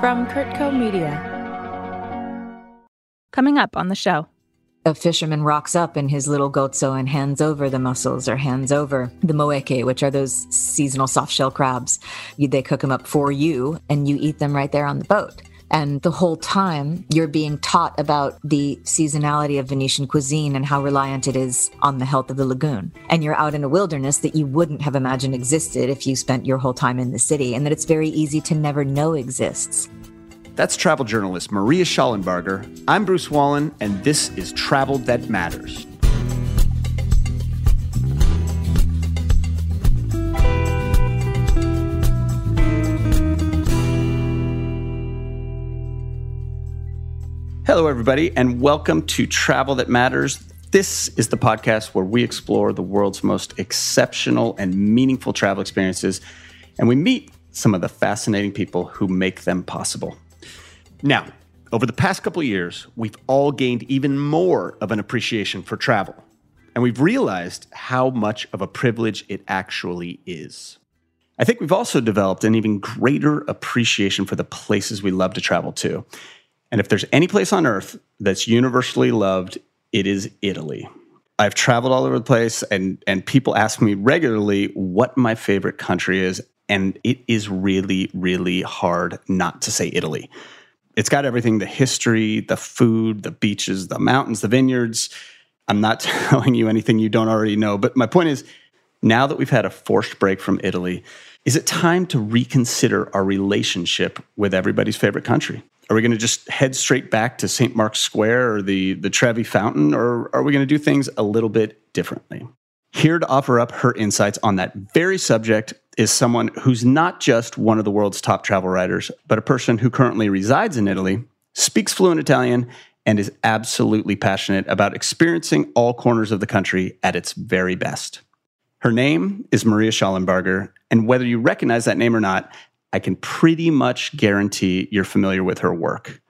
From Kurtco Media. Coming up on the show. A fisherman rocks up in his little gozzo and hands over the mussels or hands over the moeche, which are those seasonal soft shell crabs. They cook them up for you and you eat them right there on the boat. And the whole time you're being taught about the seasonality of Venetian cuisine and how reliant it is on the health of the lagoon. And you're out in a wilderness that you wouldn't have imagined existed if you spent your whole time in the city and that it's very easy to never know exists. That's travel journalist Maria Shollenbarger. I'm Bruce Wallin, and this is Travel That Matters. Hello, everybody, and welcome to Travel That Matters. This is the podcast where we explore the world's most exceptional and meaningful travel experiences, and we meet some of the fascinating people who make them possible. Now, over the past couple of years, we've all gained even more of an appreciation for travel, and we've realized how much of a privilege it actually is. I think we've also developed an even greater appreciation for the places we love to travel to. And if there's any place on earth that's universally loved, it is Italy. I've traveled all over the place and and people ask me regularly what my favorite country is and it is really really hard not to say Italy. It's got everything, the history, the food, the beaches, the mountains, the vineyards. I'm not telling you anything you don't already know, but my point is now that we've had a forced break from Italy, is it time to reconsider our relationship with everybody's favorite country? Are we going to just head straight back to St. Mark's Square or the, the Trevi Fountain, or are we going to do things a little bit differently? Here to offer up her insights on that very subject is someone who's not just one of the world's top travel writers, but a person who currently resides in Italy, speaks fluent Italian, and is absolutely passionate about experiencing all corners of the country at its very best. Her name is Maria Shollenbarger, and whether you recognize that name or not, I can pretty much guarantee you're familiar with her work.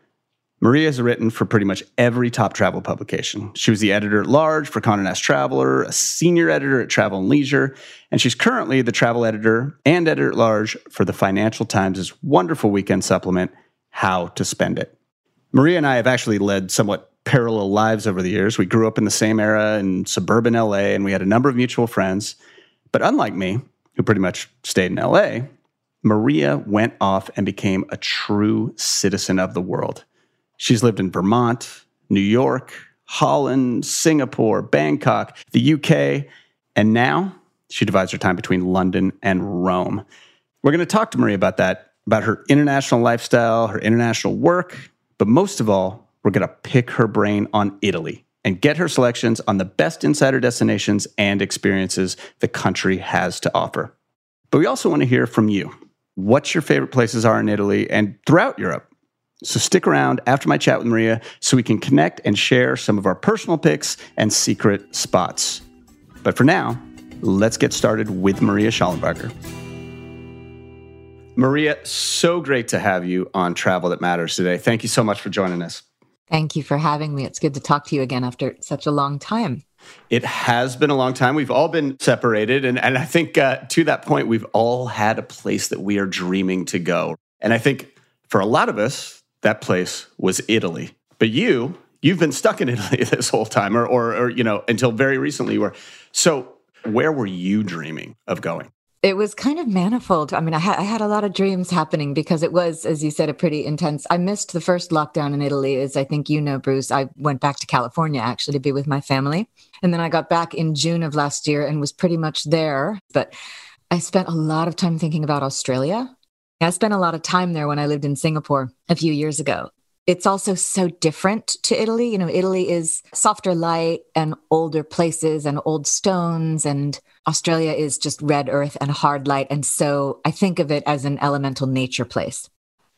Maria has written for pretty much every top travel publication. She was the editor at large for Condé Nast Traveler, a senior editor at Travel and Leisure, and she's currently the travel editor and editor at large for the Financial Times' wonderful weekend supplement, How to Spend It. Maria and I have actually led somewhat parallel lives over the years. We grew up in the same era in suburban LA, and we had a number of mutual friends. But unlike me, who pretty much stayed in LA, Maria went off and became a true citizen of the world. She's lived in Vermont, New York, Holland, Singapore, Bangkok, the UK, and now she divides her time between London and Rome. We're going to talk to Maria about that, about her international lifestyle, her international work, but most of all, we're going to pick her brain on Italy and get her selections on the best insider destinations and experiences the country has to offer. But we also want to hear from you what your favorite places are in Italy and throughout Europe. So stick around after my chat with Maria so we can connect and share some of our personal picks and secret spots. But for now, let's get started with Maria Shollenbarger. Maria, so great to have you on Travel That Matters today. Thank you so much for joining us. Thank you for having me. It's good to talk to you again after such a long time. It has been a long time. We've all been separated. And, and I think uh, to that point, we've all had a place that we are dreaming to go. And I think for a lot of us, that place was Italy. But you, you've been stuck in Italy this whole time, or, or, or you know, until very recently you were. So where were you dreaming of going? It was kind of manifold. I mean, I, ha- I had a lot of dreams happening because it was, as you said, a pretty intense. I missed the first lockdown in Italy, as I think you know, Bruce. I went back to California actually to be with my family. And then I got back in June of last year and was pretty much there. But I spent a lot of time thinking about Australia. I spent a lot of time there when I lived in Singapore a few years ago. It's also so different to Italy. You know, Italy is softer light and older places and old stones, and Australia is just red earth and hard light. And so I think of it as an elemental nature place.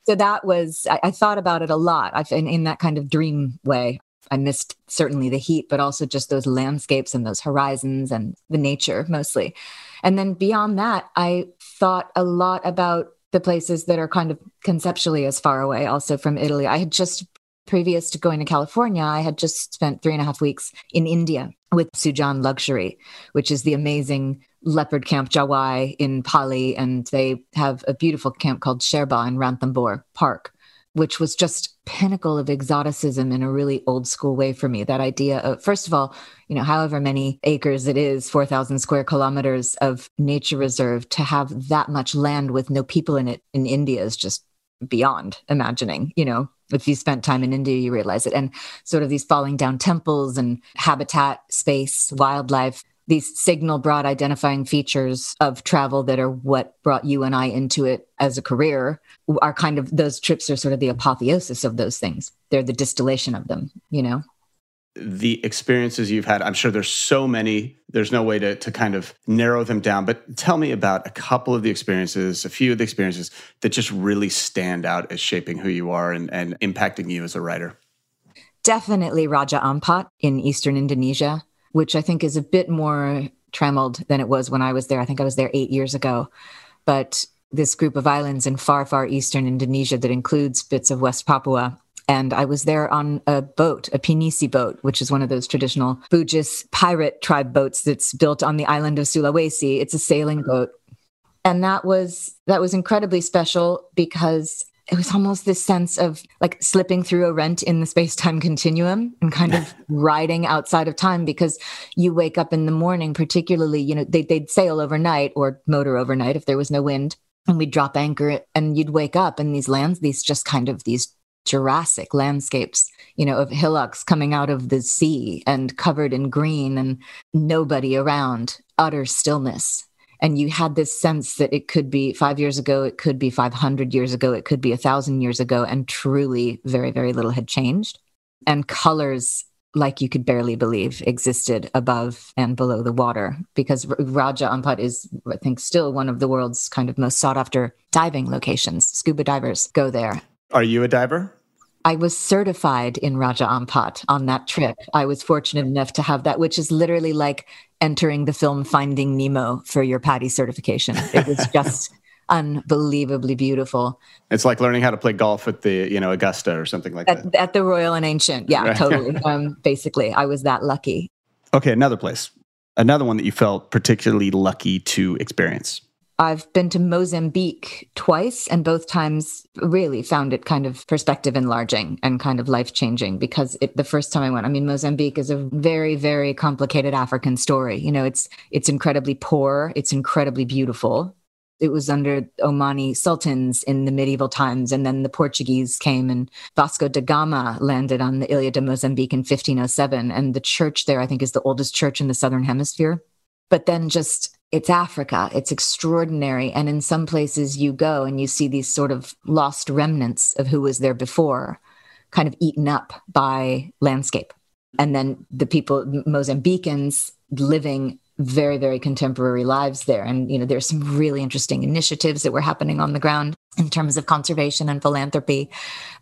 So that was, I, I thought about it a lot I've, in, in that kind of dream way. I missed certainly the heat, but also just those landscapes and those horizons and the nature mostly. And then beyond that, I thought a lot about the places that are kind of conceptually as far away also from Italy. I had just previous to going to California, I had just spent three and a half weeks in India with Sujan Luxury, which is the amazing leopard camp Jawai in Pali. And they have a beautiful camp called Sher Bagh in Ranthambore Park which was just pinnacle of exoticism in a really old school way for me. That idea of, first of all, you know, however many acres it is, 4,000 square kilometers of nature reserve, to have that much land with no people in it in India is just beyond imagining, you know. If you spent time in India, you realize it. And sort of these falling down temples and habitat, space, wildlife, these signal broad identifying features of travel that are what brought you and I into it as a career are kind of those trips are sort of the apotheosis of those things. They're the distillation of them, you know? The experiences you've had, I'm sure there's so many, there's no way to, to kind of narrow them down. But tell me about a couple of the experiences, a few of the experiences that just really stand out as shaping who you are and, and impacting you as a writer. Definitely Raja Ampat in eastern Indonesia which I think is a bit more trammeled than it was when I was there. I think I was there eight years ago. But this group of islands in far, far eastern Indonesia that includes bits of West Papua. And I was there on a boat, a Pinisi boat, which is one of those traditional Bugis pirate tribe boats that's built on the island of Sulawesi. It's a sailing boat. And that was that was incredibly special because it was almost this sense of like slipping through a rent in the space time continuum and kind of riding outside of time because you wake up in the morning, particularly, you know, they, they'd sail overnight or motor overnight if there was no wind. And we'd drop anchor and you'd wake up and these lands, these just kind of these Jurassic landscapes, you know, of hillocks coming out of the sea and covered in green and nobody around, utter stillness and you had this sense that it could be five years ago it could be 500 years ago it could be a thousand years ago and truly very very little had changed and colors like you could barely believe existed above and below the water because Raja Ampat is, I think, still one of the world's kind of most sought after diving locations. Scuba divers go there. Are you a diver? I was certified in Raja Ampat on that trip. I was fortunate enough to have that, which is literally like entering the film Finding Nemo for your PADI certification. It was just unbelievably beautiful. It's like learning how to play golf at the, you know, Augusta or something like at, that. At the Royal and Ancient. Yeah, right. totally. Um, basically, I was that lucky. Okay, another place. Another one that you felt particularly lucky to experience. I've been to Mozambique twice, and both times really found it kind of perspective enlarging and kind of life changing because it, the first time I went, I mean, Mozambique is a very, very complicated African story. You know, it's it's incredibly poor, it's incredibly beautiful. It was under Omani sultans in the medieval times, and then the Portuguese came, and Vasco da Gama landed on the Ilha de Mozambique in 1507, and the church there, I think, is the oldest church in the southern hemisphere. But then just it's Africa. It's extraordinary. And in some places you go and you see these sort of lost remnants of who was there before, kind of eaten up by landscape. And then the people, Mozambicans, living very, very contemporary lives there. And, you know, there's some really interesting initiatives that were happening on the ground in terms of conservation and philanthropy.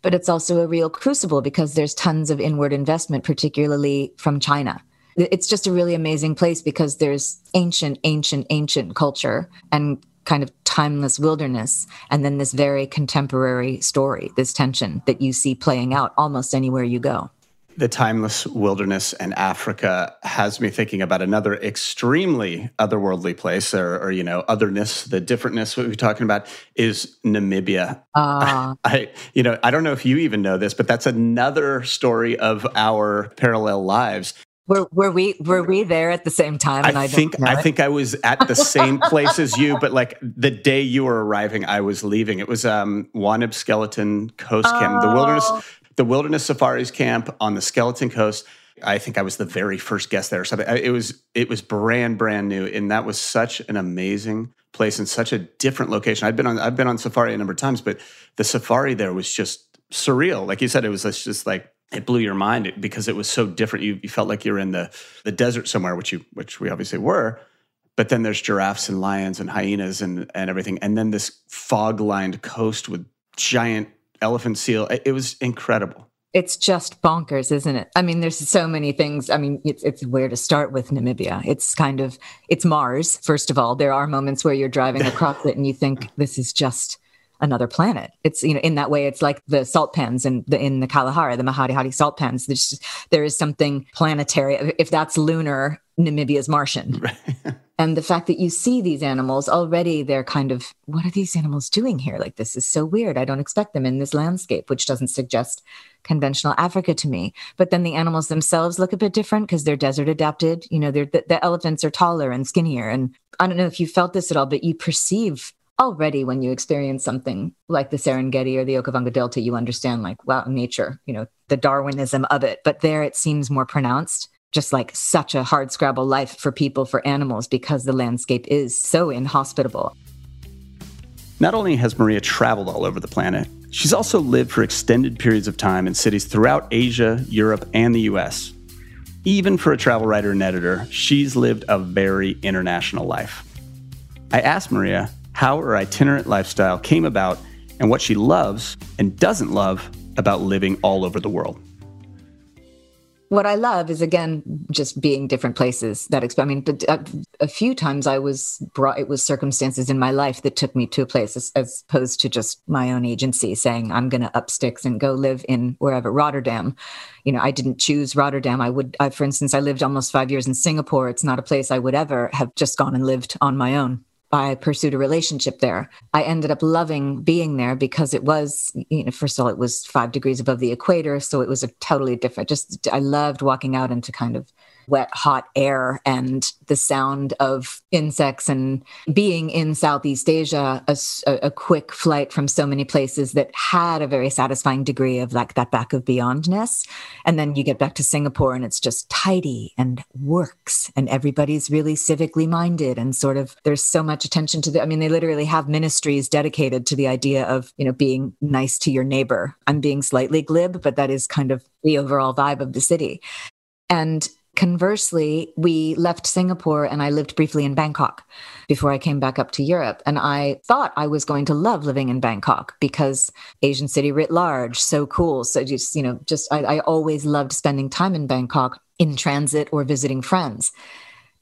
But it's also a real crucible because there's tons of inward investment, particularly from China it's just a really amazing place because there's ancient, ancient, ancient culture and kind of timeless wilderness, and then this very contemporary story, this tension that you see playing out almost anywhere you go. The timeless wilderness and Africa has me thinking about another extremely otherworldly place, or, or you know, otherness, the differentness. What we're talking about is Namibia. Uh. I, you know, I don't know if you even know this, but that's another story of our parallel lives. Were, were we were we there at the same time? I, I think I think I was at the same place as you, but like the day you were arriving, I was leaving. It was um, Hoanib Skeleton Coast oh. Camp, the wilderness, oh. the wilderness safaris camp on the Skeleton Coast. I think I was the very first guest there or something. It was it was brand brand new, and that was such an amazing place and such a different location. I've been on I've been on safari a number of times, but the safari there was just surreal. Like you said, it was just like it blew your mind because it was so different. You, you felt like you were in the, the desert somewhere, which you which we obviously were. But then there's giraffes and lions and hyenas and, and everything. And then this fog lined coast with giant elephant seal. It, it, was incredible. It's just bonkers, isn't it? I mean, there's so many things. I mean, it's it's where to start with Namibia. It's kind of it's Mars, first of all. There are moments where you're driving across it and you think this is just another planet. It's you know in that way it's like the salt pans in the in the Kalahari, the Makgadikgadi salt pans. There's there is something planetary. If that's lunar, Namibia is Martian. Right. And the fact that you see these animals already, they're kind of, what are these animals doing here? Like, this is so weird. I don't expect them in this landscape, which doesn't suggest conventional Africa to me. But then the animals themselves look a bit different because they're desert adapted. You know, the, the elephants are taller and skinnier. And I don't know if you felt this at all, but you perceive already when you experience something like the Serengeti or the Okavango Delta, you understand like, wow, nature, you know, the Darwinism of it. But there it seems more pronounced just like such a hard scrabble life for people, for animals, because the landscape is so inhospitable. Not only has Maria traveled all over the planet, she's also lived for extended periods of time in cities throughout Asia, Europe, and the US. Even for a travel writer and editor, she's lived a very international life. I asked Maria how her itinerant lifestyle came about and what she loves and doesn't love about living all over the world what I love is again just being different places. That I mean, a, uh, a, few times I was brought. It was circumstances in my life that took me to a place, as, as opposed to just my own agency saying I'm going to up sticks and go live in wherever Rotterdam. You know, I didn't choose Rotterdam. I would, I, for instance, I lived almost five years in Singapore. It's not a place I would ever have just gone and lived on my own. I pursued a relationship there. I ended up loving being there because it was, you know, first of all, it was five degrees above the equator. So it was a totally different, just, I loved walking out into kind of wet, hot air and the sound of insects and being in Southeast Asia, a, a, quick flight from so many places that had a very satisfying degree of like that back of beyondness. And then you get back to Singapore and it's just tidy and works and everybody's really civically minded and sort of there's so much attention to the, I mean, they literally have ministries dedicated to the idea of, you know, being nice to your neighbor. I'm being slightly glib, but that is kind of the overall vibe of the city. And Conversely, we left Singapore and I lived briefly in Bangkok before I came back up to Europe. And I thought I was going to love living in Bangkok because Asian city writ large, so cool. So just, you know, just I, I always loved spending time in Bangkok in transit or visiting friends.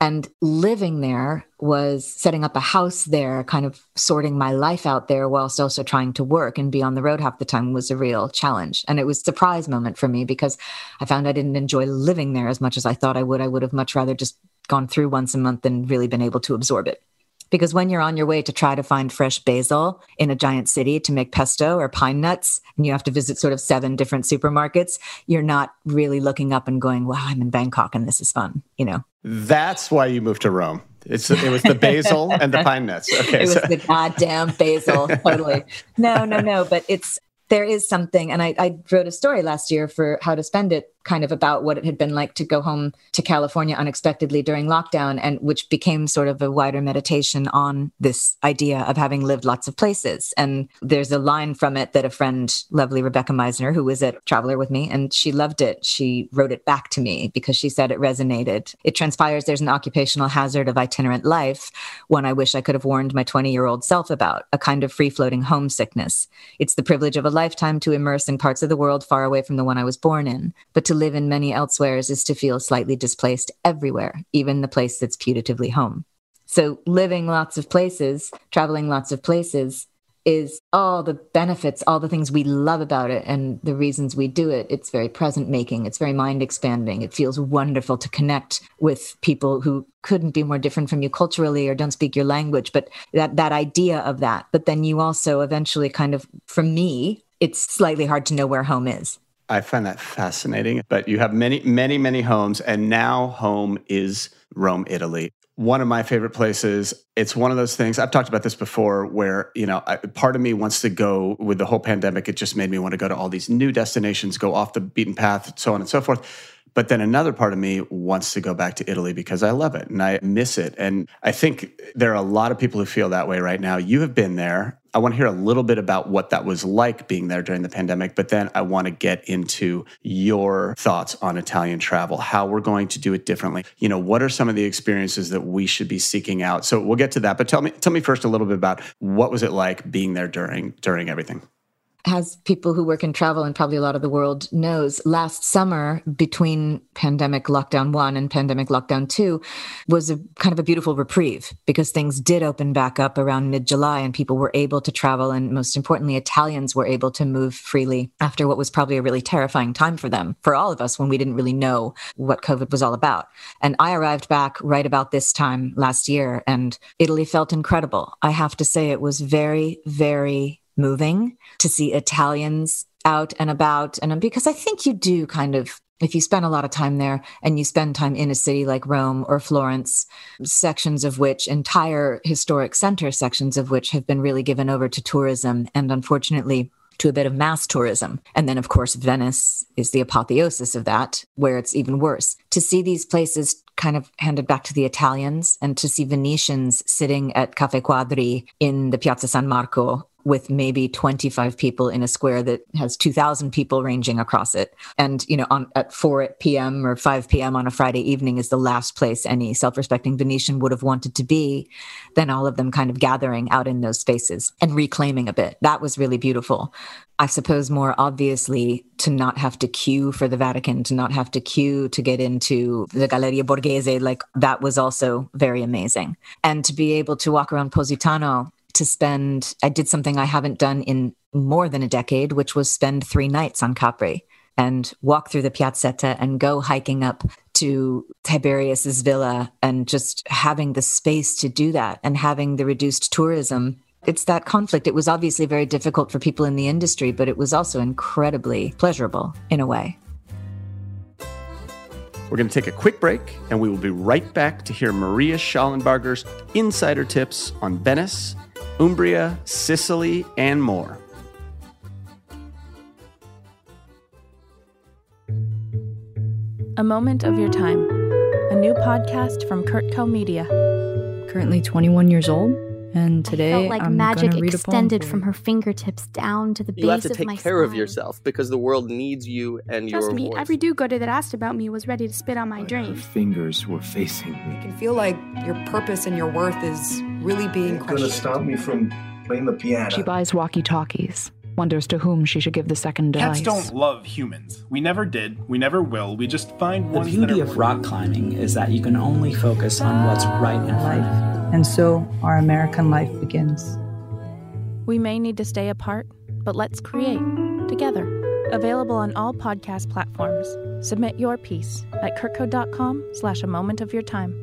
And living there was setting up a house there, kind of sorting my life out there whilst also trying to work and be on the road half the time was a real challenge. And it was a surprise moment for me because I found I didn't enjoy living there as much as I thought I would. I would have much rather just gone through once a month and really been able to absorb it. Because when you're on your way to try to find fresh basil in a giant city to make pesto or pine nuts, and you have to visit sort of seven different supermarkets, you're not really looking up and going, wow, I'm in Bangkok and this is fun, you know? That's why you moved to Rome. It's it was the basil and the pine nuts. Okay, it was so. the goddamn basil. totally. No, no, no. But it's there is something, and I, I wrote a story last year for how to spend it kind of about what it had been like to go home to California unexpectedly during lockdown, and which became sort of a wider meditation on this idea of having lived lots of places. And there's a line from it that a friend, lovely Rebecca Meisner, who was a Traveler with me, and she loved it. She wrote it back to me because she said it resonated. It transpires there's an occupational hazard of itinerant life, one I wish I could have warned my 20 year old self about, a kind of free floating homesickness. It's the privilege of a lifetime to immerse in parts of the world far away from the one I was born in, but to live in many elsewheres is to feel slightly displaced everywhere, even the place that's putatively home. So, living lots of places, traveling lots of places, is all the benefits, all the things we love about it, and the reasons we do it. It's very present making, it's very mind expanding. It feels wonderful to connect with people who couldn't be more different from you culturally or don't speak your language, but that, that idea of that. But then you also eventually kind of, for me, it's slightly hard to know where home is. I find that fascinating. But you have many, many, many homes, and now home is Rome, Italy. One of my favorite places. It's one of those things I've talked about this before, where you know, I, part of me wants to go with the whole pandemic. It just made me want to go to all these new destinations, go off the beaten path, so on and so forth. But then another part of me wants to go back to Italy because I love it and I miss it. And I think there are a lot of people who feel that way right now. You have been there. I want to hear a little bit about what that was like being there during the pandemic, but then I want to get into your thoughts on Italian travel, how we're going to do it differently. You know, what are some of the experiences that we should be seeking out? So we'll get to that, but tell me tell me first a little bit about what was it like being there during during everything. As people who work in travel and probably a lot of the world knows, last summer between pandemic lockdown one and pandemic lockdown two was a kind of a beautiful reprieve because things did open back up around mid July and people were able to travel. And most importantly, Italians were able to move freely after what was probably a really terrifying time for them, for all of us, when we didn't really know what COVID was all about. And I arrived back right about this time last year, and Italy felt incredible. I have to say, it was very, very moving to see Italians out and about. And um, because I think you do kind of if you spend a lot of time there and you spend time in a city like Rome or Florence, sections of which, entire historic center sections of which have been really given over to tourism and unfortunately to a bit of mass tourism. And then, of course, Venice is the apotheosis of that, where it's even worse. To see these places kind of handed back to the Italians and to see Venetians sitting at Cafe Quadri in the Piazza San Marco with maybe 25 people in a square that has 2000 people ranging across it and you know on at 4 p.m. or 5 p.m. on a Friday evening is the last place any self-respecting Venetian would have wanted to be then all of them kind of gathering out in those spaces and reclaiming a bit that was really beautiful I suppose more obviously to not have to queue for the Vatican, to not have to queue to get into the Galleria Borghese, like that was also very amazing. And to be able to walk around Positano to spend, I did something I haven't done in more than a decade, which was spend three nights on Capri and walk through the piazzetta and go hiking up to Tiberius's villa and just having the space to do that and having the reduced tourism. It's that conflict. It was obviously very difficult for people in the industry, but it was also incredibly pleasurable in a way. We're going to take a quick break and we will be right back to hear Maria Shollenbarger's insider tips on Venice Umbria, Sicily, and more. A Moment of Your Time, a new podcast from Kurtco Media. Currently 21 years old, and today I felt like I'm magic gonna read extended a poem from her fingertips down to the base of my. You have to take my care of yourself because the world needs you and Trust your me, voice. every do-gooder that asked about me was ready to spit on my Her dream. fingers were facing me. You can feel like your purpose and your worth is really being Ain't gonna stop me from playing the piano. She buys walkie talkies, wonders to whom she should give the second Cats don't love humans. We never did. We never will. We just find The ones beauty that are of rock climbing is that you can only focus on what's right in front of you. And so our American life begins. We may need to stay apart, but let's create together. Available on all podcast platforms. Submit your piece at kirkcode.com slash a moment of your time.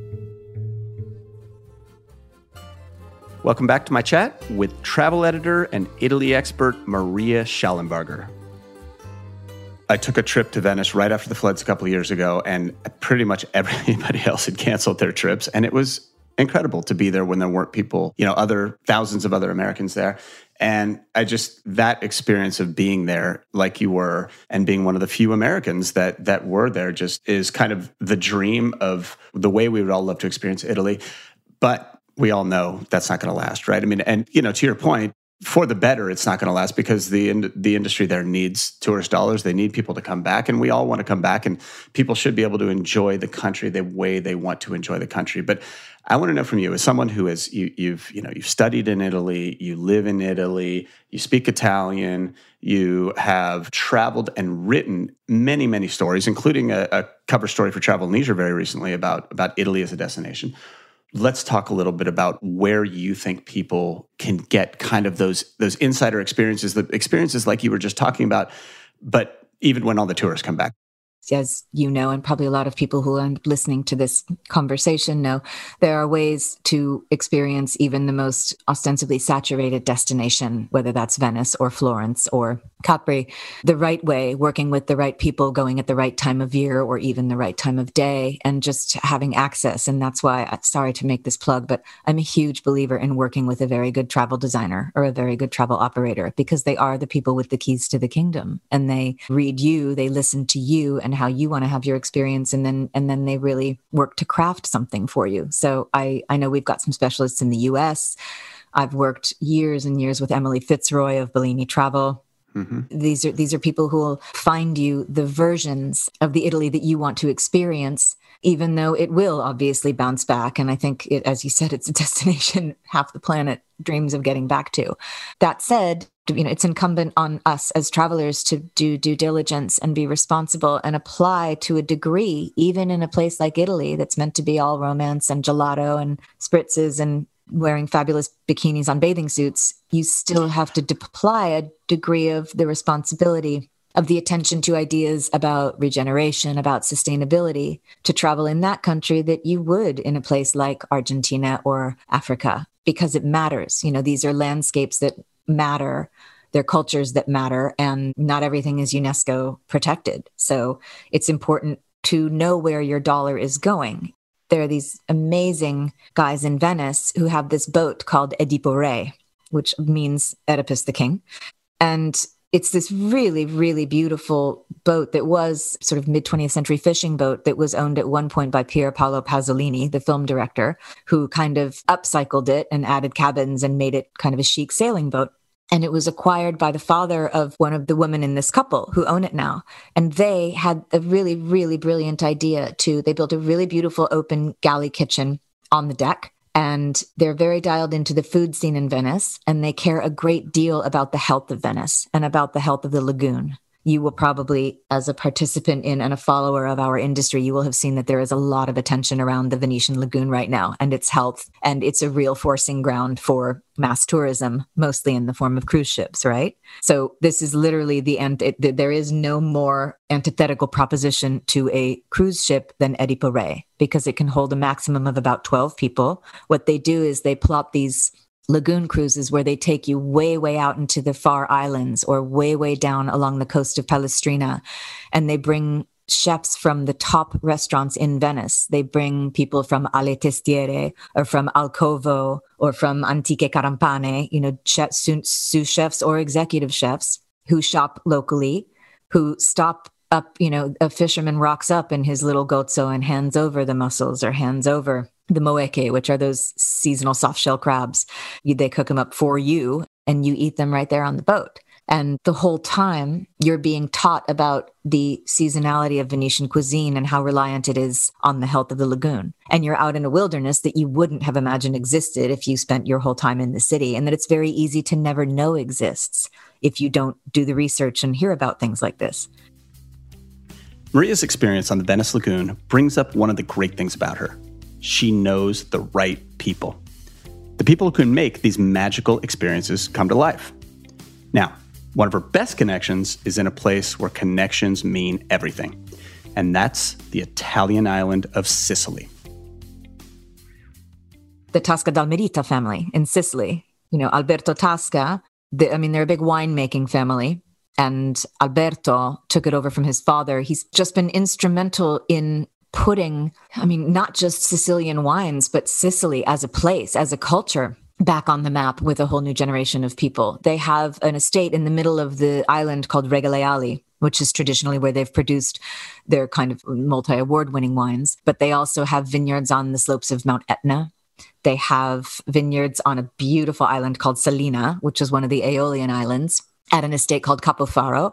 Welcome back to my chat with travel editor and Italy expert Maria Shollenbarger. I took a trip to Venice right after the floods a couple of years ago, and pretty much everybody else had canceled their trips. And it was incredible to be there when there weren't people, you know, other thousands of other Americans there. And I just that experience of being there like you were and being one of the few Americans that that were there just is kind of the dream of the way we would all love to experience Italy. But we all know that's not going to last, right? I mean, and you know, to your point, for the better, it's not going to last because the in, the industry there needs tourist dollars. They need people to come back, and we all want to come back. And people should be able to enjoy the country the way they want to enjoy the country. But I want to know from you, as someone who is you, you've you know you've studied in Italy, you live in Italy, you speak Italian, you have traveled and written many many stories, including a, a cover story for Travel and Leisure very recently about about Italy as a destination let's talk a little bit about where you think people can get kind of those those insider experiences the experiences like you were just talking about but even when all the tourists come back. As you know, and probably a lot of people who are listening to this conversation know, there are ways to experience even the most ostensibly saturated destination, whether that's Venice or Florence or Capri, the right way, working with the right people, going at the right time of year or even the right time of day, and just having access. And that's why, uh, sorry to make this plug, but I'm a huge believer in working with a very good travel designer or a very good travel operator because they are the people with the keys to the kingdom and they read you, they listen to you and how you want to have your experience and then and then they really work to craft something for you. So i i know we've got some specialists in the us i've worked years and years with emily fitzroy of bellini travel Mm-hmm. these are these are people who will find you the versions of the italy that you want to experience even though it will obviously bounce back and i think it, as you said it's a destination half the planet dreams of getting back to that said you know, it's incumbent on us as travelers to do due diligence and be responsible and apply to a degree, even in a place like Italy that's meant to be all romance and gelato and spritzes and wearing fabulous bikinis on bathing suits, you still have to apply a degree of the responsibility of the attention to ideas about regeneration, about sustainability to travel in that country that you would in a place like Argentina or Africa because it matters. You know, these are landscapes that matter. They're cultures that matter, and not everything is UNESCO protected. So it's important to know where your dollar is going. There are these amazing guys in Venice who have this boat called Edipo Re, which means Oedipus the King. And it's this really, really beautiful boat that was sort of mid 20th century fishing boat that was owned at one point by Pier Paolo Pasolini, the film director, who kind of upcycled it and added cabins and made it kind of a chic sailing boat. And it was acquired by the father of one of the women in this couple who own it now. And they had a really, really brilliant idea to, they built a really beautiful open galley kitchen on the deck and they're very dialed into the food scene in Venice and they care a great deal about the health of Venice and about the health of the lagoon you will probably, as a participant in and a follower of our industry, you will have seen that there is a lot of attention around the Venetian lagoon right now and its health. And it's a real forcing ground for mass tourism, mostly in the form of cruise ships, right? So this is literally the end. It, there is no more antithetical proposition to a cruise ship than Edipo Re because it can hold a maximum of about 12 people. What they do is they plop these lagoon cruises where they take you way, way out into the far islands or way, way down along the coast of Pellestrina. And they bring chefs from the top restaurants in Venice. They bring people from Alle Testiere or from Al Covo or from Antiche Carampane, you know, sous chefs or executive chefs who shop locally, who stop up, you know, a fisherman rocks up in his little gozzo and hands over the mussels or hands over the moeche, which are those seasonal soft shell crabs. You, they cook them up for you and you eat them right there on the boat. And the whole time you're being taught about the seasonality of Venetian cuisine and how reliant it is on the health of the lagoon. And you're out in a wilderness that you wouldn't have imagined existed if you spent your whole time in the city, and that it's very easy to never know exists if you don't do the research and hear about things like this. Maria's experience on the Venice Lagoon brings up one of the great things about her she knows the right people. The people who can make these magical experiences come to life. Now, one of her best connections is in a place where connections mean everything, and that's the Italian island of Sicily. The Tasca d'Almerita family in Sicily. You know, Alberto Tasca, the, I mean, they're a big winemaking family, and Alberto took it over from his father. He's just been instrumental in putting, I mean, not just Sicilian wines, but Sicily as a place, as a culture back on the map with a whole new generation of people. They have an estate in the middle of the island called Regaleali, which is traditionally where they've produced their kind of multi award winning wines. But they also have vineyards on the slopes of Mount Etna. They have vineyards on a beautiful island called Salina, which is one of the Aeolian islands, at an estate called Capofaro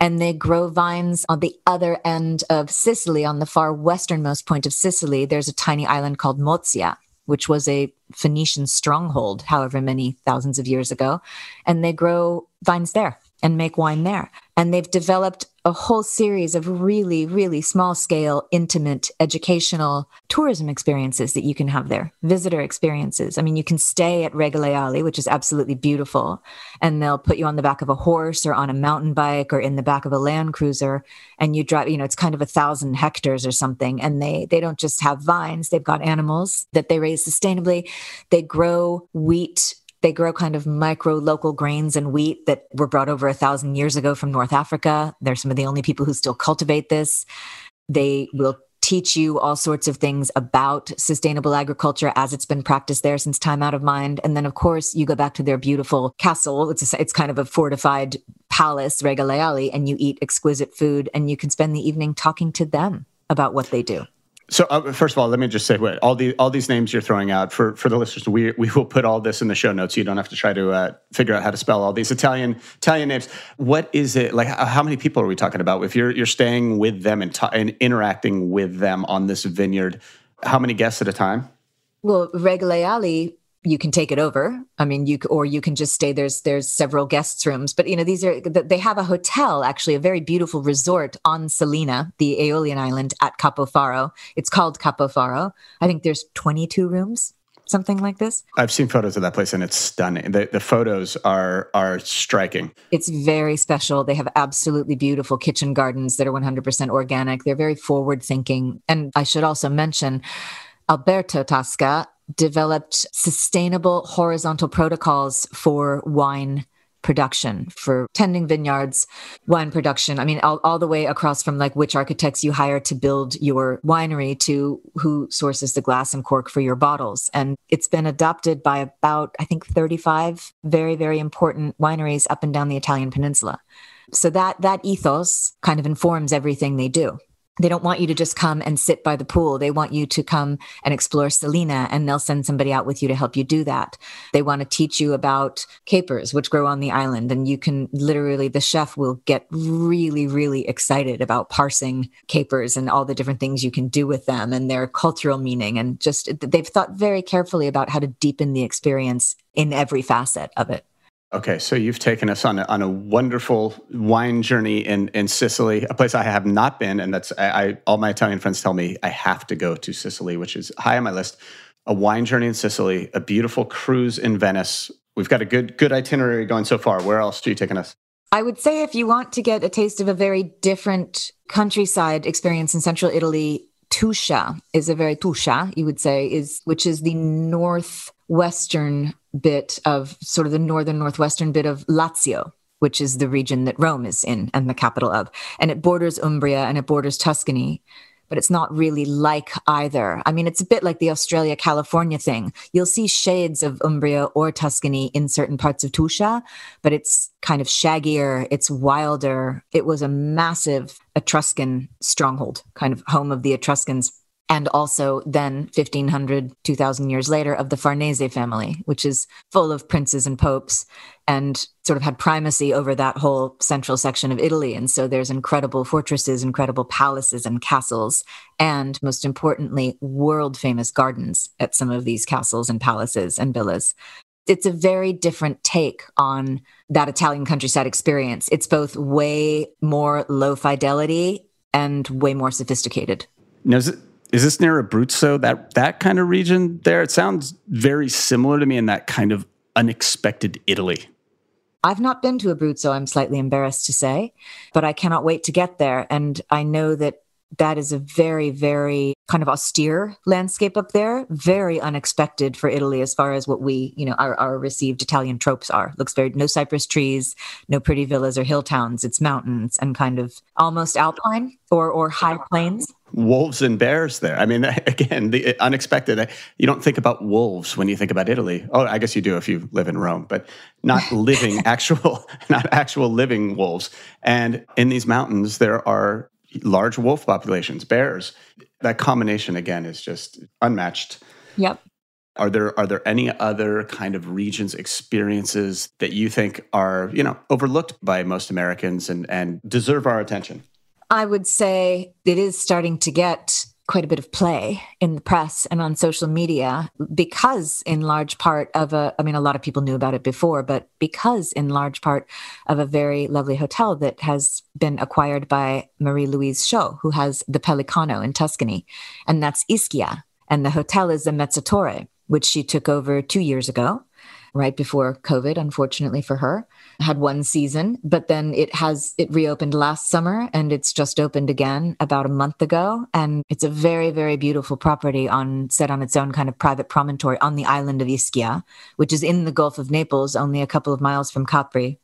and they grow vines on the other end of Sicily, on the far westernmost point of Sicily. There's a tiny island called Mozia, which was a Phoenician stronghold, however many thousands of years ago. And they grow vines there and make wine there. And they've developed a whole series of really, really small scale, intimate, educational tourism experiences that you can have there, visitor experiences. I mean, you can stay at Regaleali, which is absolutely beautiful, and they'll put you on the back of a horse or on a mountain bike or in the back of a land cruiser, and you drive, you know, it's kind of a thousand hectares or something. And they they don't just have vines, they've got animals that they raise sustainably. They grow wheat they grow kind of micro local grains and wheat that were brought over a thousand years ago from North Africa. They're some of the only people who still cultivate this. They will teach you all sorts of things about sustainable agriculture as it's been practiced there since time out of mind. And then, of course, you go back to their beautiful castle. It's, a, it's kind of a fortified palace, Regaleali, and you eat exquisite food and you can spend the evening talking to them about what they do. So uh, first of all, let me just say what all the all these names you're throwing out for for the listeners. We we will put all this in the show notes. So you don't have to try to uh, figure out how to spell all these Italian Italian names. What is it like? How many people are we talking about? If you're you're staying with them and, and interacting with them on this vineyard, how many guests at a time? Well, Regaleali you can take it over. I mean, you or you can just stay. There's there's several guests rooms, but you know these are they have a hotel actually, a very beautiful resort on Salina, the Aeolian island at Capo Faro It's called Capo Faro I think there's 22 rooms, something like this. I've seen photos of that place and it's stunning. The, the photos are are striking. It's very special. They have absolutely beautiful kitchen gardens that are 100% organic. They're very forward thinking, and I should also mention. Alberto Tasca developed sustainable horizontal protocols for wine production for tending vineyards wine production. I mean all, all the way across from like which architects you hire to build your winery to who sources the glass and cork for your bottles. And it's been adopted by about i think 35 very very important wineries up and down the italian peninsula. So that that ethos kind of informs everything they do they don't want you to just come and sit by the pool. They want you to come and explore Salina, and they'll send somebody out with you to help you do that. They want to teach you about capers, which grow on the island. And you can literally, the chef will get really, really excited about parsing capers and all the different things you can do with them and their cultural meaning. And just, they've thought very carefully about how to deepen the experience in every facet of it. Okay, so you've taken us on a, on a wonderful wine journey in, in Sicily, a place I have not been, and that's I, I all my Italian friends tell me I have to go to Sicily, which is high on my list. A wine journey in Sicily, a beautiful cruise in Venice. We've got a good good itinerary going so far. Where else are you taking us? I would say if you want to get a taste of a very different countryside experience in central Italy, Tuscia is a very Tuscia, you would say, is which is the northwestern bit of sort of the northern northwestern bit of Lazio, which is the region that Rome is in and the capital of. And it borders Umbria and it borders Tuscany, but it's not really like either. I mean, it's a bit like the Australia California thing. You'll see shades of Umbria or Tuscany in certain parts of Tuscia, but it's kind of shaggier, it's wilder. It was a massive Etruscan stronghold, kind of home of the Etruscans and also then 1500 2000 years later of the farnese family which is full of princes and popes and sort of had primacy over that whole central section of italy and so there's incredible fortresses incredible palaces and castles and most importantly world famous gardens at some of these castles and palaces and villas it's a very different take on that Italian countryside experience. It's both way more low fidelity and way more sophisticated. Now, is this near Abruzzo? That that kind of region there? It sounds very similar to me in that kind of unexpected Italy. I've not been to Abruzzo, I'm slightly embarrassed to say, but I cannot wait to get there. And I know that that is a very, very kind of austere landscape up there. Very unexpected for Italy as far as what we, you know, our, our received Italian tropes are. Looks very no cypress trees, no pretty villas or hill towns. It's mountains and kind of almost alpine or or high plains. Wolves and bears there. I mean, again, the uh, unexpected. You don't think about wolves when you think about Italy. Oh, I guess you do if you live in Rome, but not living actual, not actual living wolves. And in these mountains, there are large wolf populations, bears. That combination again is just unmatched. Yep. Are there are there any other kind of regions experiences that you think are, you know, overlooked by most Americans and and deserve our attention? I would say it is starting to get quite a bit of play in the press and on social media because in large part of a i mean a lot of people knew about it before but because in large part of a very lovely hotel that has been acquired by marie louise Sciò who has the pellicano in tuscany and that's ischia. And the hotel is the mezzatorre which she took over two years ago right before covid unfortunately for her had one season, but then it has it reopened last summer and it's just opened again about a month ago. And it's a very, very beautiful property on set on its own kind of private promontory on the island of Ischia, which is in the Gulf of Naples, only a couple of miles from Capri.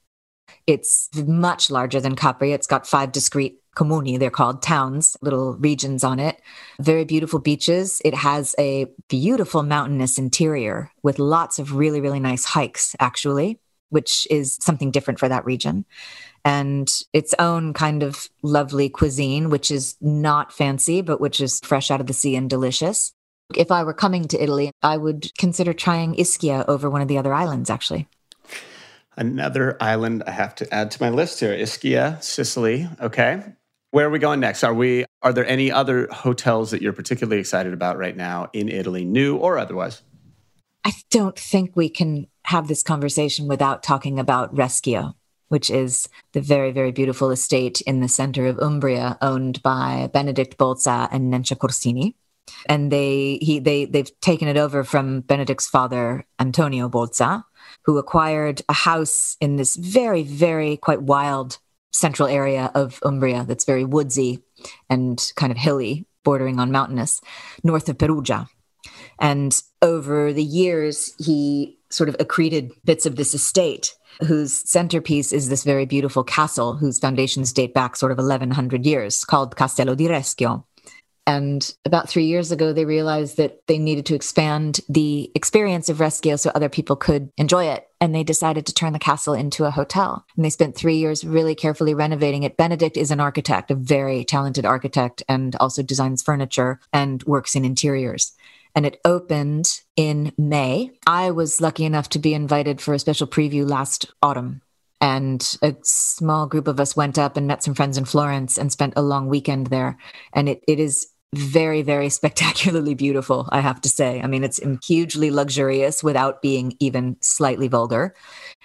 It's much larger than Capri. It's got five discrete comuni, they're called towns, little regions on it. Very beautiful beaches. It has a beautiful mountainous interior with lots of really, really nice hikes, actually which is something different for that region, and its own kind of lovely cuisine, which is not fancy, but which is fresh out of the sea and delicious. If I were coming to Italy, I would consider trying Ischia over one of the other islands, actually. Another island I have to add to my list here Ischia, Sicily. Okay. Where are we going next? Are we are there any other hotels that you're particularly excited about right now in Italy, new or otherwise? I don't think we can have this conversation without talking about Reschio, which is the very, very beautiful estate in the center of Umbria owned by Benedict Bolza and Nencia Corsini. And they he they they've taken it over from Benedict's father, Antonio Bolza, who acquired a house in this very, very quite wild central area of Umbria that's very woodsy and kind of hilly, bordering on mountainous, north of Perugia. And over the years, he sort of accreted bits of this estate, whose centerpiece is this very beautiful castle, whose foundations date back sort of 1100 years, called Castello di Reschio. And about three years ago, they realized that they needed to expand the experience of Reschio so other people could enjoy it. And they decided to turn the castle into a hotel. And they spent three years really carefully renovating it. Benedict is an architect, a very talented architect, and also designs furniture and works in interiors. And it opened in May. I was lucky enough to be invited for a special preview last autumn and a small group of us went up and met some friends in Florence and spent a long weekend there. And it, it is very, very spectacularly beautiful, I have to say. I mean, it's hugely luxurious without being even slightly vulgar.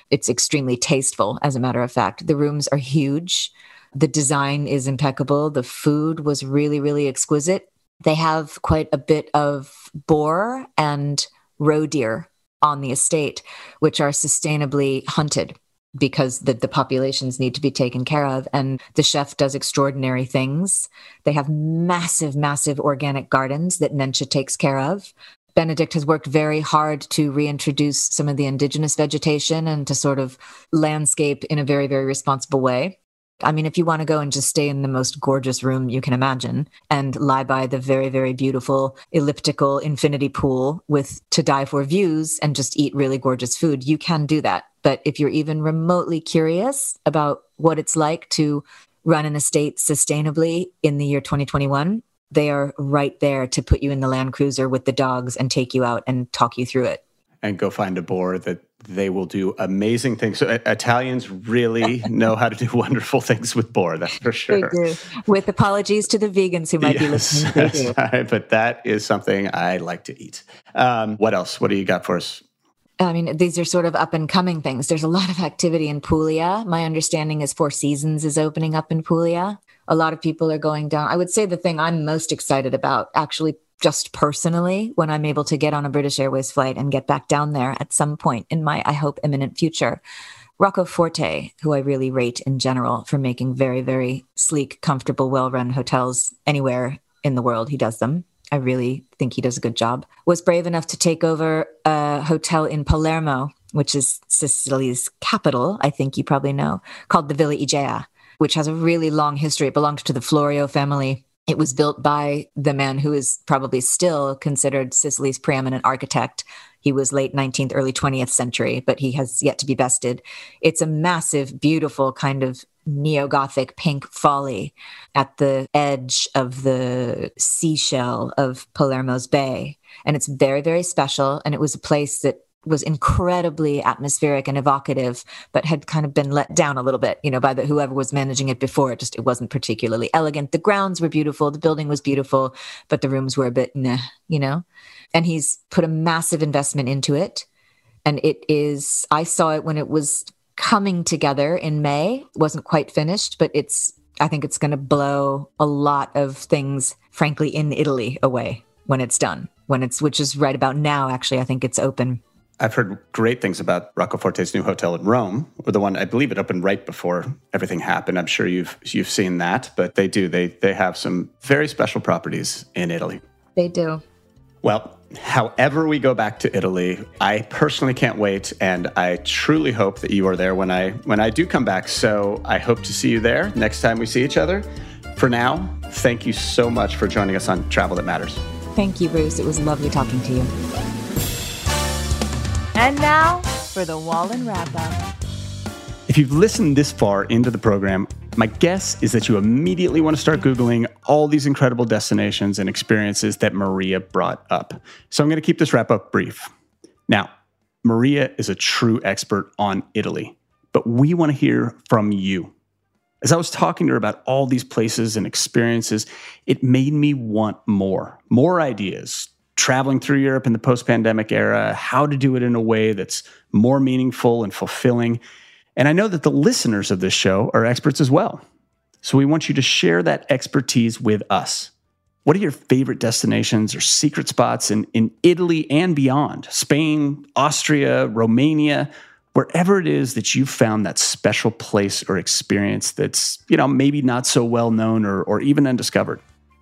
It's extremely tasteful, as a matter of fact. The rooms are huge. The design is impeccable. The food was really, really exquisite. They have quite a bit of boar and roe deer on the estate, which are sustainably hunted because the, the populations need to be taken care of. And the chef does extraordinary things. They have massive, massive organic gardens that Nencia takes care of. Benedict has worked very hard to reintroduce some of the indigenous vegetation and to sort of landscape in a very, very responsible way. I mean, if you want to go and just stay in the most gorgeous room you can imagine and lie by the very, very beautiful elliptical infinity pool with to die for views and just eat really gorgeous food, you can do that. But if you're even remotely curious about what it's like to run an estate sustainably in the year 2021, they are right there to put you in the Land Cruiser with the dogs and take you out and talk you through it. And go find a boar that they will do amazing things. So, uh, Italians really know how to do wonderful things with boar, that's for sure. They do. With apologies to the vegans who might yes, be listening. But that is something I like to eat. Um, what else? What do you got for us? I mean, these are sort of up and coming things. There's a lot of activity in Puglia. My understanding is Four Seasons is opening up in Puglia. A lot of people are going down. I would say the thing I'm most excited about, actually, just personally, when I'm able to get on a British Airways flight and get back down there at some point in my, I hope, imminent future. Rocco Forte, who I really rate in general for making very, very sleek, comfortable, well run hotels anywhere in the world. He does them. I really think he does a good job, was brave enough to take over a hotel in Palermo, which is Sicily's capital, I think you probably know, called the Villa Igea, which has a really long history. It belonged to the Florio family. It was built by the man who is probably still considered Sicily's preeminent architect. He was late 19th, early 20th century, but he has yet to be bested. It's a massive, beautiful kind of neo Gothic pink folly at the edge of the seashell of Palermo's Bay. And it's very, very special. And it was a place that was incredibly atmospheric and evocative, but had kind of been let down a little bit, you know, by the whoever was managing it before. It just it wasn't particularly elegant. The grounds were beautiful, the building was beautiful, but the rooms were a bit nah, you know. And he's put a massive investment into it. And it is, I saw it when it was coming together in May. It wasn't quite finished, but it's I think it's going to blow a lot of things, frankly, in Italy away when it's done. When it's which is right about now. Actually, I think it's open. I've heard great things about Rocco Forte's new hotel in Rome, or the one I believe it opened right before everything happened. I'm sure you've you've seen that, but they do. They they have some very special properties in Italy. They do. Well, however we go back to Italy, I personally can't wait and I truly hope that you are there when I when I do come back. So, I hope to see you there next time we see each other. For now, thank you so much for joining us on Travel That Matters. Thank you, Bruce. It was lovely talking to you. And now for the Wallin wrap up. If you've listened this far into the program, my guess is that you immediately want to start Googling all these incredible destinations and experiences that Maria brought up. So I'm going to keep this wrap up brief. Now, Maria is a true expert on Italy, but we want to hear from you. As I was talking to her about all these places and experiences, it made me want more, more ideas, traveling through Europe in the post pandemic era, how to do it in a way that's more meaningful and fulfilling. And I know that the listeners of this show are experts as well. So we want you to share that expertise with us. What are your favorite destinations or secret spots in, in Italy and beyond? Spain, Austria, Romania, wherever it is that you've found that special place or experience that's, you know, maybe not so well known or, or even undiscovered.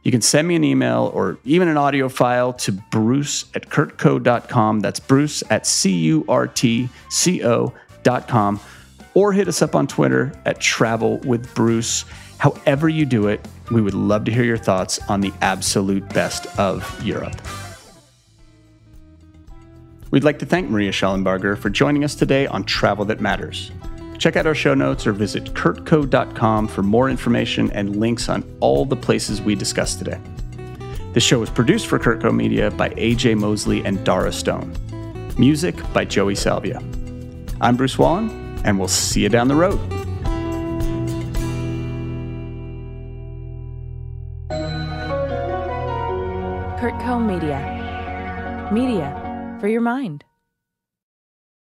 You can send me an email or even an audio file to bruce at curtco.com. That's bruce at C U R T C O.com. Or hit us up on Twitter at travel with Bruce. However, you do it, we would love to hear your thoughts on the absolute best of Europe. We'd like to thank Maria Shollenbarger for joining us today on Travel That Matters. Check out our show notes or visit curtco.com for more information and links on all the places we discussed today. This show was produced for CurtCo Media by AJ Mosley and Dara Stone. Music by Joey Salvia. I'm Bruce Wallin, and we'll see you down the road. CurtCo Media. Media for your mind.